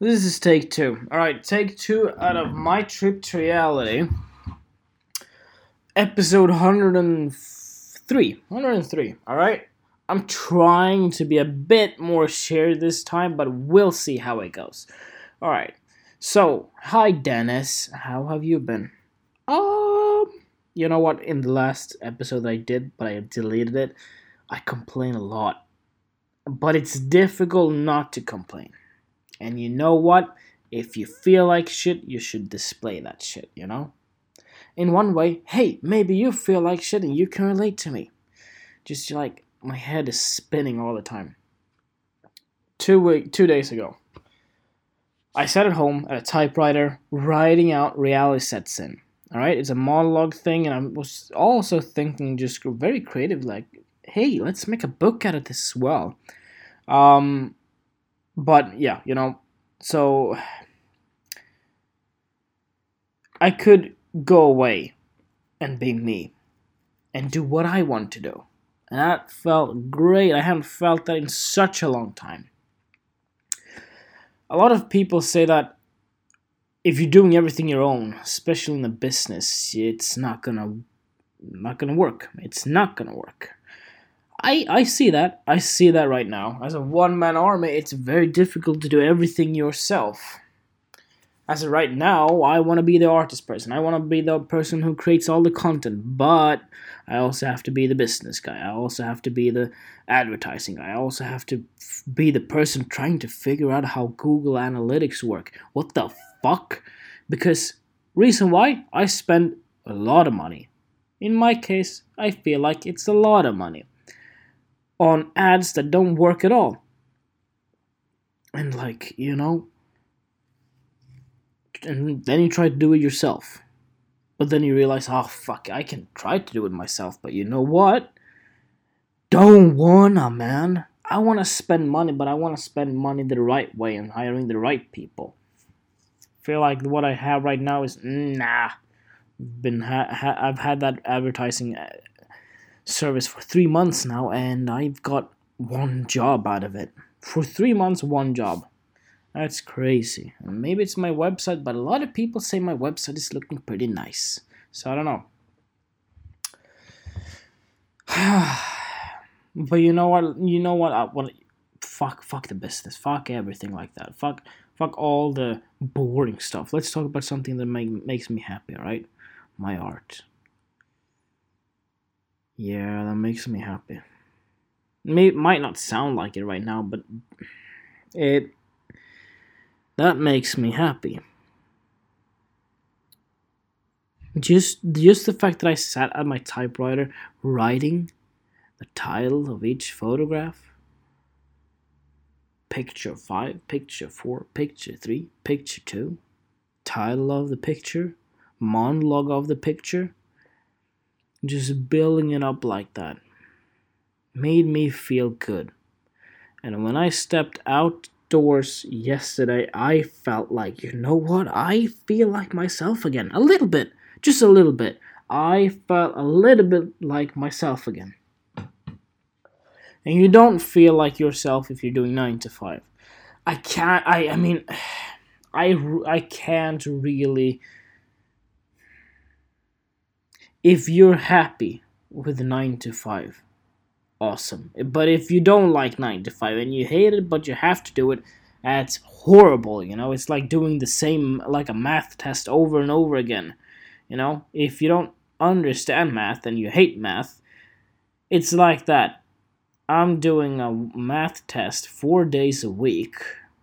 This is take two. Alright, take two out of my trip to reality. Episode 103. 103, alright? I'm trying to be a bit more shared this time, but we'll see how it goes. Alright, so, hi Dennis. How have you been? Um, you know what? In the last episode I did, but I deleted it, I complain a lot. But it's difficult not to complain. And you know what? If you feel like shit, you should display that shit, you know? In one way, hey, maybe you feel like shit and you can relate to me. Just like my head is spinning all the time. Two week, two days ago, I sat at home at a typewriter writing out reality sets in. All right, it's a monologue thing, and I was also thinking just very creative, like, hey, let's make a book out of this as well. Um, but yeah, you know, so I could go away and be me and do what I want to do. And that felt great. I haven't felt that in such a long time. A lot of people say that if you're doing everything your own, especially in the business, it's not gonna not gonna work. It's not gonna work. I I see that. I see that right now. As a one man army, it's very difficult to do everything yourself. As of right now, I want to be the artist person. I want to be the person who creates all the content, but I also have to be the business guy. I also have to be the advertising guy. I also have to f- be the person trying to figure out how Google Analytics work. What the fuck? Because reason why I spend a lot of money. In my case, I feel like it's a lot of money on ads that don't work at all. And like, you know, and then you try to do it yourself. But then you realize, oh fuck, I can try to do it myself, but you know what? Don't wanna, man. I wanna spend money, but I wanna spend money the right way and hiring the right people. Feel like what I have right now is nah. Been ha- ha- I've had that advertising uh, service for three months now, and I've got one job out of it. For three months, one job. That's crazy. Maybe it's my website, but a lot of people say my website is looking pretty nice. So I don't know. but you know what? You know what? I, what? Fuck! Fuck the business. Fuck everything like that. Fuck! Fuck all the boring stuff. Let's talk about something that make, makes me happy. Right? My art. Yeah, that makes me happy. May might not sound like it right now, but it that makes me happy. Just just the fact that I sat at my typewriter writing the title of each photograph. Picture 5, picture 4, picture 3, picture 2, title of the picture, monologue of the picture. Just building it up like that made me feel good. And when I stepped outdoors yesterday, I felt like, you know what? I feel like myself again. A little bit. Just a little bit. I felt a little bit like myself again. And you don't feel like yourself if you're doing 9 to 5. I can't, I, I mean, I, I can't really. If you're happy with 9 to 5, awesome. But if you don't like 9 to 5 and you hate it but you have to do it, that's horrible, you know? It's like doing the same like a math test over and over again. You know, if you don't understand math and you hate math, it's like that. I'm doing a math test 4 days a week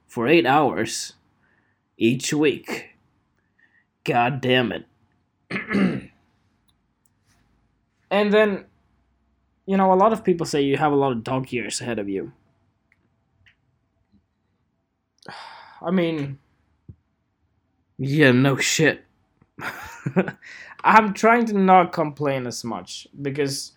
for 8 hours each week. God damn it. and then you know, a lot of people say you have a lot of dog years ahead of you. I mean, yeah, no shit. I'm trying to not complain as much because,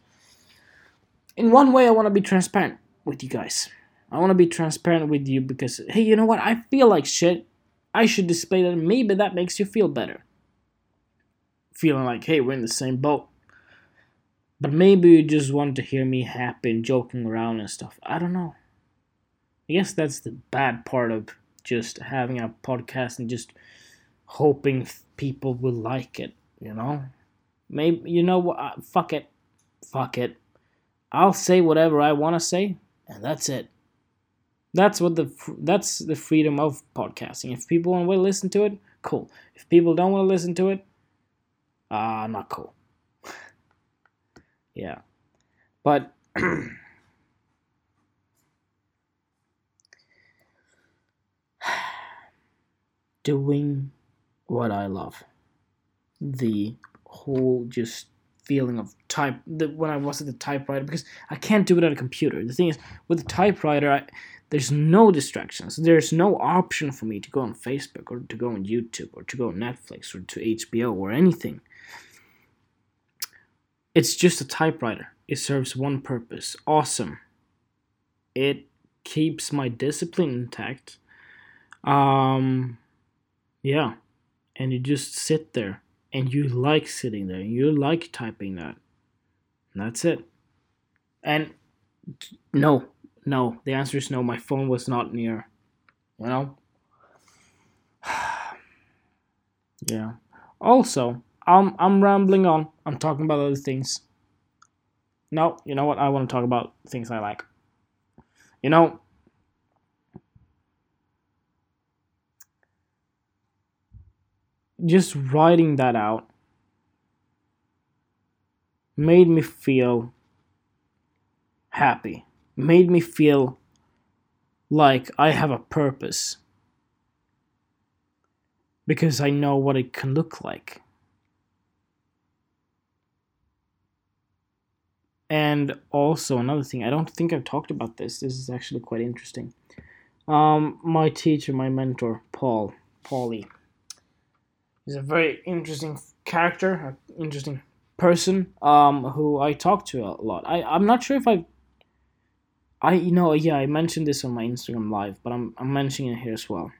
in one way, I want to be transparent with you guys. I want to be transparent with you because, hey, you know what? I feel like shit. I should display that. Maybe that makes you feel better. Feeling like, hey, we're in the same boat. But maybe you just want to hear me happy and joking around and stuff. I don't know. I guess that's the bad part of just having a podcast and just hoping people will like it, you know? Maybe, you know what? Uh, fuck it. Fuck it. I'll say whatever I want to say, and that's it. That's what the that's the freedom of podcasting. If people want to listen to it, cool. If people don't want to listen to it, ah, uh, not cool. Yeah, but doing what I love, the whole just feeling of type the, when I was at the typewriter because I can't do it on a computer. The thing is, with the typewriter, I, there's no distractions. There's no option for me to go on Facebook or to go on YouTube or to go on Netflix or to HBO or anything. It's just a typewriter. It serves one purpose. Awesome. It keeps my discipline intact. Um, yeah. And you just sit there and you like sitting there. You like typing that. And that's it. And no, no. The answer is no. My phone was not near. You know? yeah. Also, I'm I'm rambling on. I'm talking about other things. No, you know what? I want to talk about things I like. You know, just writing that out made me feel happy, made me feel like I have a purpose because I know what it can look like. And also another thing, I don't think I've talked about this. This is actually quite interesting. Um, my teacher, my mentor, Paul, Paulie, He's a very interesting character, interesting person um, who I talk to a lot. I, I'm not sure if I. I you know yeah I mentioned this on my Instagram live, but I'm I'm mentioning it here as well.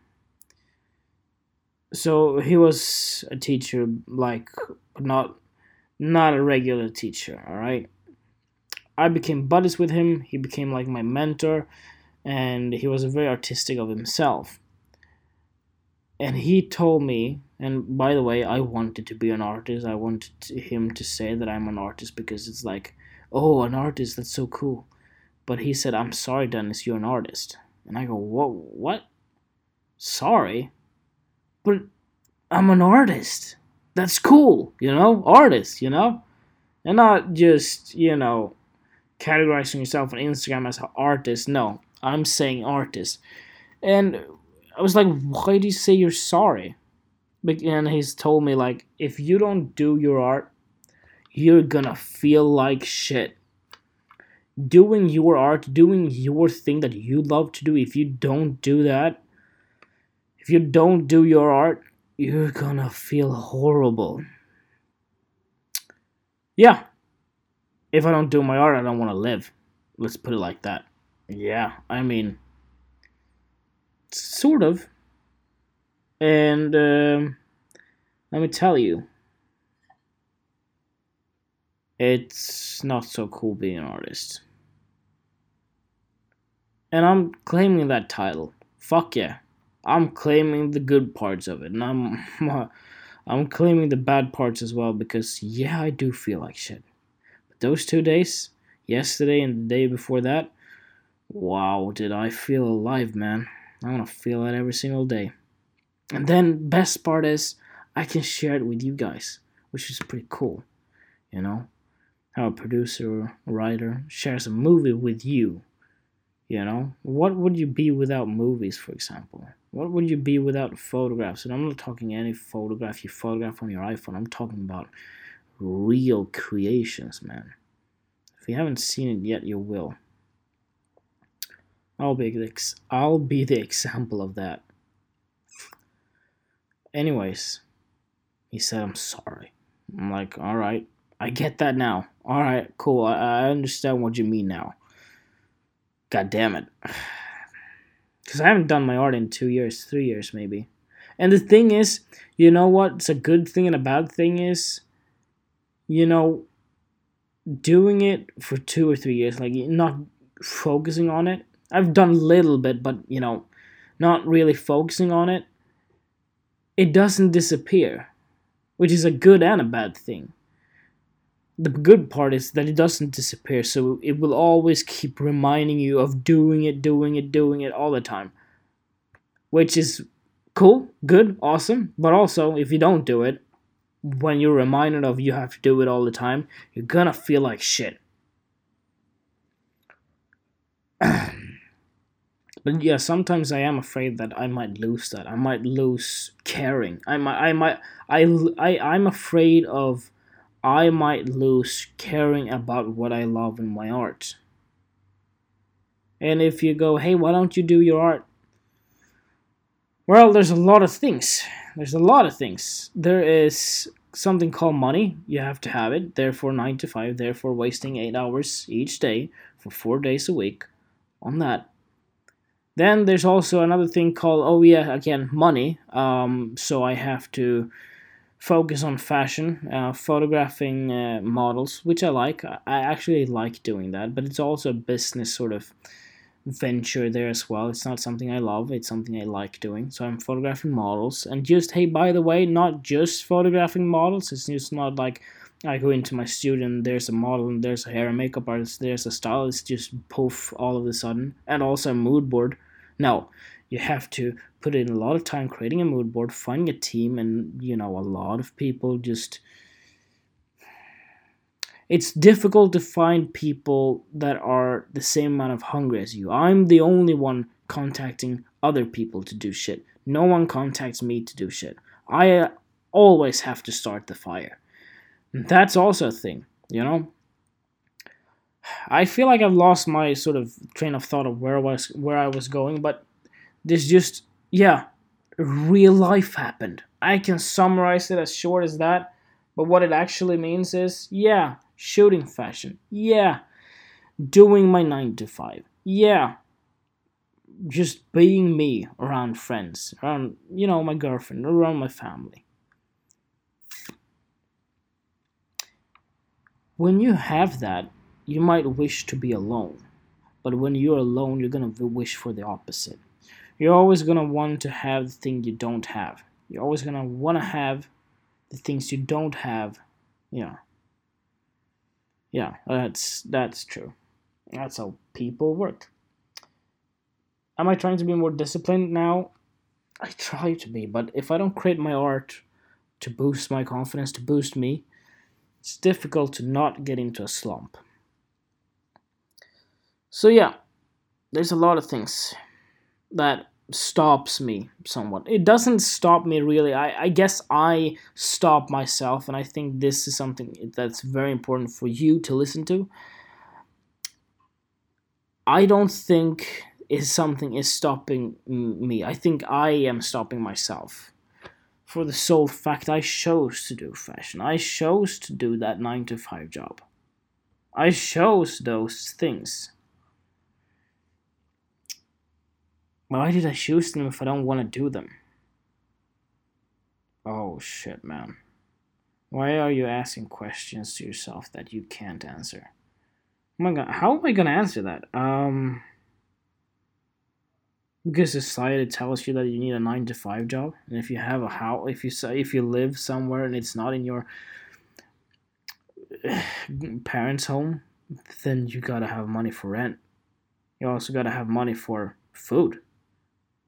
So he was a teacher, like not not a regular teacher. All right. I became buddies with him. He became like my mentor, and he was very artistic of himself. And he told me and by the way, I wanted to be an artist. I wanted him to say that I'm an artist because it's like, oh, an artist, that's so cool. But he said, I'm sorry, Dennis, you're an artist. And I go, what? What? Sorry? But I'm an artist. That's cool, you know? Artist, you know? And not just, you know, categorizing yourself on Instagram as an artist. No, I'm saying artist. And I was like, why do you say you're sorry? and he's told me like if you don't do your art you're gonna feel like shit doing your art doing your thing that you love to do if you don't do that if you don't do your art you're gonna feel horrible yeah if i don't do my art i don't want to live let's put it like that yeah i mean sort of and um, let me tell you, it's not so cool being an artist. And I'm claiming that title. Fuck yeah. I'm claiming the good parts of it. And I'm I'm claiming the bad parts as well because yeah, I do feel like shit. Those two days, yesterday and the day before that, wow, did I feel alive, man. I want to feel that every single day. And then best part is I can share it with you guys, which is pretty cool. You know, how a producer or writer shares a movie with you. You know, what would you be without movies, for example? What would you be without photographs? And I'm not talking any photograph you photograph on your iPhone. I'm talking about real creations, man. If you haven't seen it yet, you will. I'll be the ex- I'll be the example of that. Anyways, he said, I'm sorry. I'm like, all right, I get that now. All right, cool. I, I understand what you mean now. God damn it. Because I haven't done my art in two years, three years maybe. And the thing is, you know what? It's a good thing and a bad thing is, you know, doing it for two or three years, like not focusing on it. I've done a little bit, but you know, not really focusing on it, it doesn't disappear, which is a good and a bad thing. The good part is that it doesn't disappear, so it will always keep reminding you of doing it, doing it, doing it all the time. Which is cool, good, awesome, but also if you don't do it, when you're reminded of you have to do it all the time, you're gonna feel like shit. but yeah, sometimes I am afraid that I might lose that. I might lose caring. I might, I might, I, I, I'm afraid of I might lose caring about what I love in my art. And if you go, hey, why don't you do your art? Well, there's a lot of things. There's a lot of things. There is something called money. You have to have it. Therefore, 9 to 5. Therefore, wasting 8 hours each day for 4 days a week on that. Then there's also another thing called, oh yeah, again, money. Um, so I have to focus on fashion, uh, photographing uh, models, which I like. I actually like doing that, but it's also a business sort of venture there as well. It's not something I love, it's something I like doing. So I'm photographing models. And just, hey, by the way, not just photographing models, it's just not like I go into my studio and there's a model and there's a hair and makeup artist, there's a stylist, just poof all of a sudden. And also a mood board. No, you have to put in a lot of time creating a mood board, finding a team, and you know, a lot of people just. It's difficult to find people that are the same amount of hungry as you. I'm the only one contacting other people to do shit. No one contacts me to do shit. I uh, always have to start the fire. That's also a thing, you know? I feel like I've lost my sort of train of thought of where I was where I was going, but this just yeah, real life happened. I can summarize it as short as that, but what it actually means is yeah, shooting fashion. Yeah, doing my 9 to 5. Yeah, just being me around friends, around you know my girlfriend, around my family. When you have that, you might wish to be alone. But when you're alone, you're going to wish for the opposite. You're always going to want to have the thing you don't have. You're always going to want to have the things you don't have. Yeah. Yeah, that's that's true. That's how people work. Am I trying to be more disciplined now? I try to be, but if I don't create my art to boost my confidence, to boost me, it's difficult to not get into a slump. So yeah, there's a lot of things that stops me somewhat. It doesn't stop me really. I, I guess I stop myself, and I think this is something that's very important for you to listen to. I don't think is something is stopping me. I think I am stopping myself. For the sole fact I chose to do fashion. I chose to do that 9 to 5 job. I chose those things. Why did I choose them if I don't want to do them? Oh shit, man. Why are you asking questions to yourself that you can't answer? Oh my god, how am I gonna answer that? Um, because society tells you that you need a nine to five job, and if you have a house, if you if you live somewhere and it's not in your parents' home, then you gotta have money for rent. You also gotta have money for food.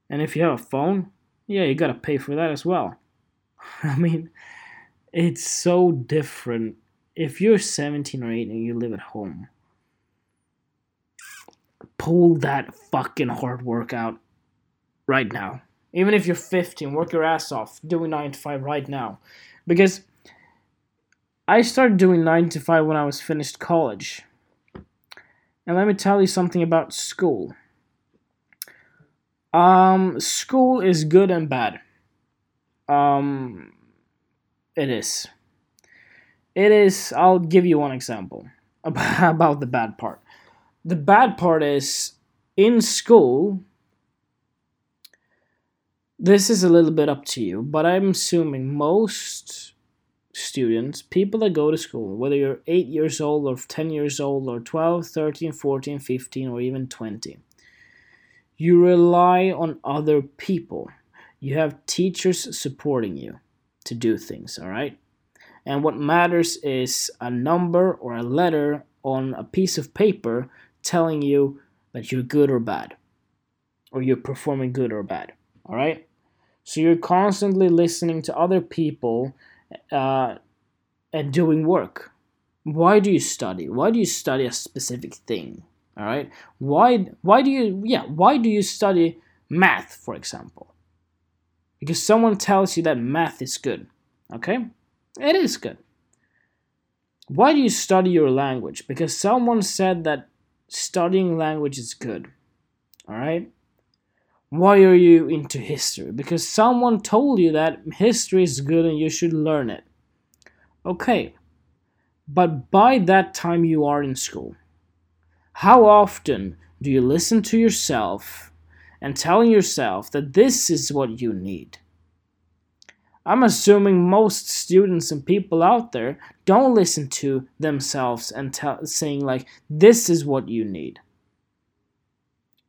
And if you have a phone, yeah, you gotta pay for that as well. I mean, it's so different. If you're 17 or 18 and you live at home, pull that fucking hard work out right now. Even if you're 15, work your ass off doing 9 to 5 right now. Because I started doing 9 to 5 when I was finished college. And let me tell you something about school. Um, school is good and bad. Um, it is. It is. I'll give you one example about, the bad part. The bad part is in school. This is a little bit up to you, but I'm assuming most students, people that go to school, whether you're 8 years old or 10 years old or 12, 13, 14, 15, or even 20, you rely on other people. You have teachers supporting you to do things, all right? And what matters is a number or a letter on a piece of paper telling you that you're good or bad, or you're performing good or bad, all right? So you're constantly listening to other people uh, and doing work. Why do you study? Why do you study a specific thing? All right. Why? Why do you? Yeah. Why do you study math, for example? Because someone tells you that math is good. Okay, it is good. Why do you study your language? Because someone said that studying language is good. All right. Why are you into history? Because someone told you that history is good and you should learn it. Okay, but by that time you are in school, how often do you listen to yourself and telling yourself that this is what you need? I'm assuming most students and people out there don't listen to themselves and tell, saying like this is what you need.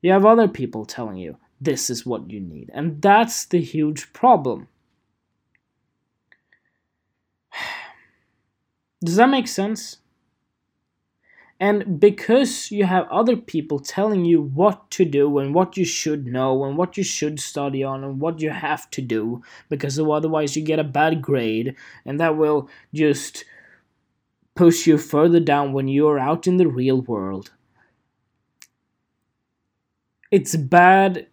You have other people telling you this is what you need. And that's the huge problem. Does that make sense? And because you have other people telling you what to do and what you should know and what you should study on and what you have to do, because otherwise you get a bad grade, and that will just push you further down when you're out in the real world. It's bad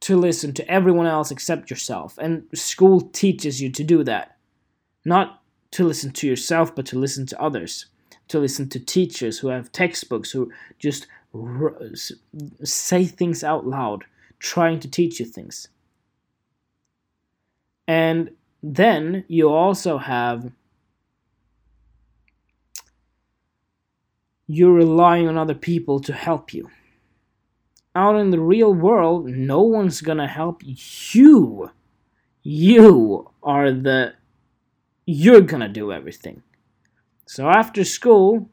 to listen to everyone else except yourself. And school teaches you to do that. Not to listen to yourself, but to listen to others. To listen to teachers who have textbooks, who just r- say things out loud, trying to teach you things. And then you also have you're relying on other people to help you out in the real world, no one's gonna help you. You are the. You're gonna do everything. So after school,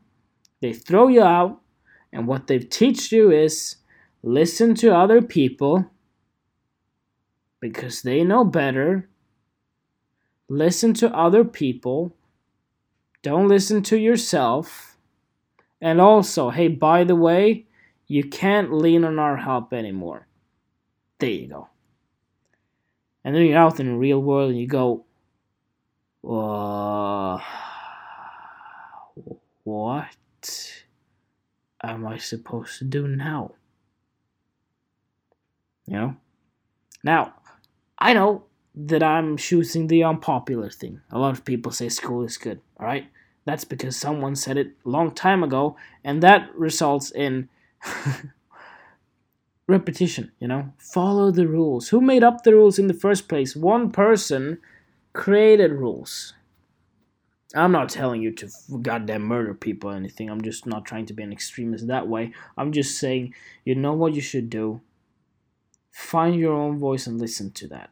they throw you out, and what they've teach you is listen to other people because they know better. Listen to other people. Don't listen to yourself. And also, hey, by the way, you can't lean on our help anymore. There you go. And then you're out in the real world and you go, uh, what am I supposed to do now? You know? Now, I know that I'm choosing the unpopular thing. A lot of people say school is good, alright? That's because someone said it a long time ago, and that results in repetition, you know? Follow the rules. Who made up the rules in the first place? One person created rules. I'm not telling you to goddamn murder people or anything. I'm just not trying to be an extremist that way. I'm just saying, you know what you should do? Find your own voice and listen to that.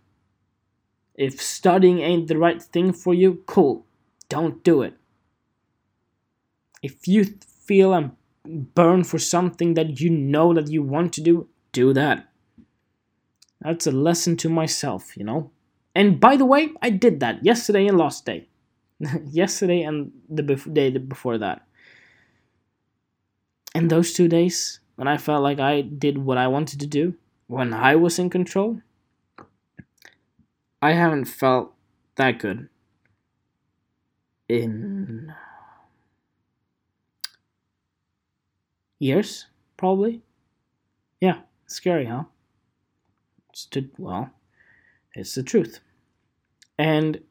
If studying ain't the right thing for you, cool. Don't do it. If you feel I'm burn for something that you know that you want to do, do that. That's a lesson to myself, you know? And by the way, I did that yesterday and last day. yesterday and the bef- day before that. And those two days, when I felt like I did what I wanted to do, when I was in control, I haven't felt that good in years, probably. Yeah, scary, huh? Well, it's the truth. And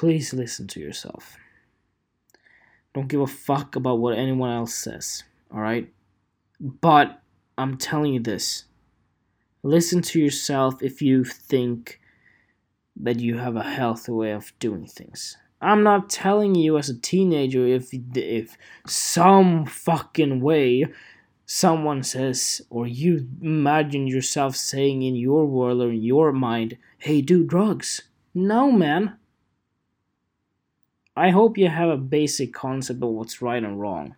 please listen to yourself. Don't give a fuck about what anyone else says, alright? But I'm telling you this listen to yourself if you think that you have a healthy way of doing things. I'm not telling you as a teenager if if some fucking way someone says or you imagine yourself saying in your world or in your mind, "Hey, do drugs." No, man. I hope you have a basic concept of what's right and wrong.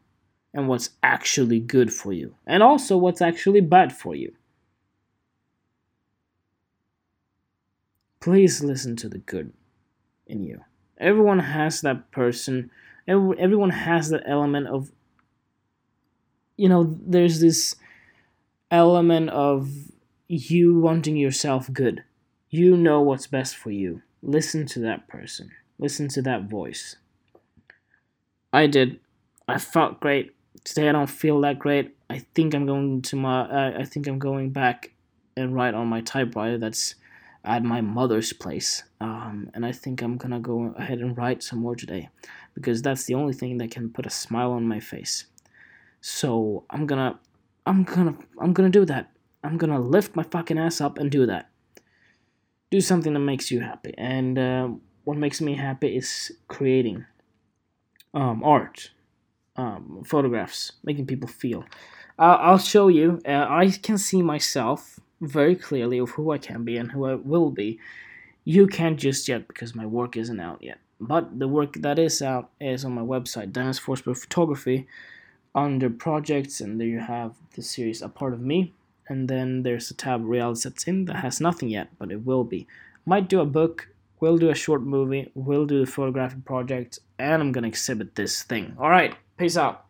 and what's actually good for you, and also what's actually bad for you. Please listen to the good in you. Everyone has that person, everyone has that element of, you know, there's this element of you wanting yourself good. You know what's best for you. Listen to that person. Listen to that voice. I did. I felt great. Today I don't feel that great. I think I'm going to my. Uh, I think I'm going back and write on my typewriter. That's at my mother's place. Um, and I think I'm gonna go ahead and write some more today because that's the only thing that can put a smile on my face. So I'm gonna, I'm gonna, I'm gonna do that. I'm gonna lift my fucking ass up and do that. Do something that makes you happy. And uh, what makes me happy is creating um, art, um, photographs, making people feel. Uh, I'll show you. Uh, I can see myself very clearly of who I can be and who I will be. You can't just yet because my work isn't out yet. But the work that is out is on my website, Dennis Forsberg Photography, under projects, and there you have the series A Part of Me. And then there's a tab Reality Sets In that has nothing yet, but it will be. Might do a book, will do a short movie, we'll do the photographic project, and I'm gonna exhibit this thing. Alright, peace out.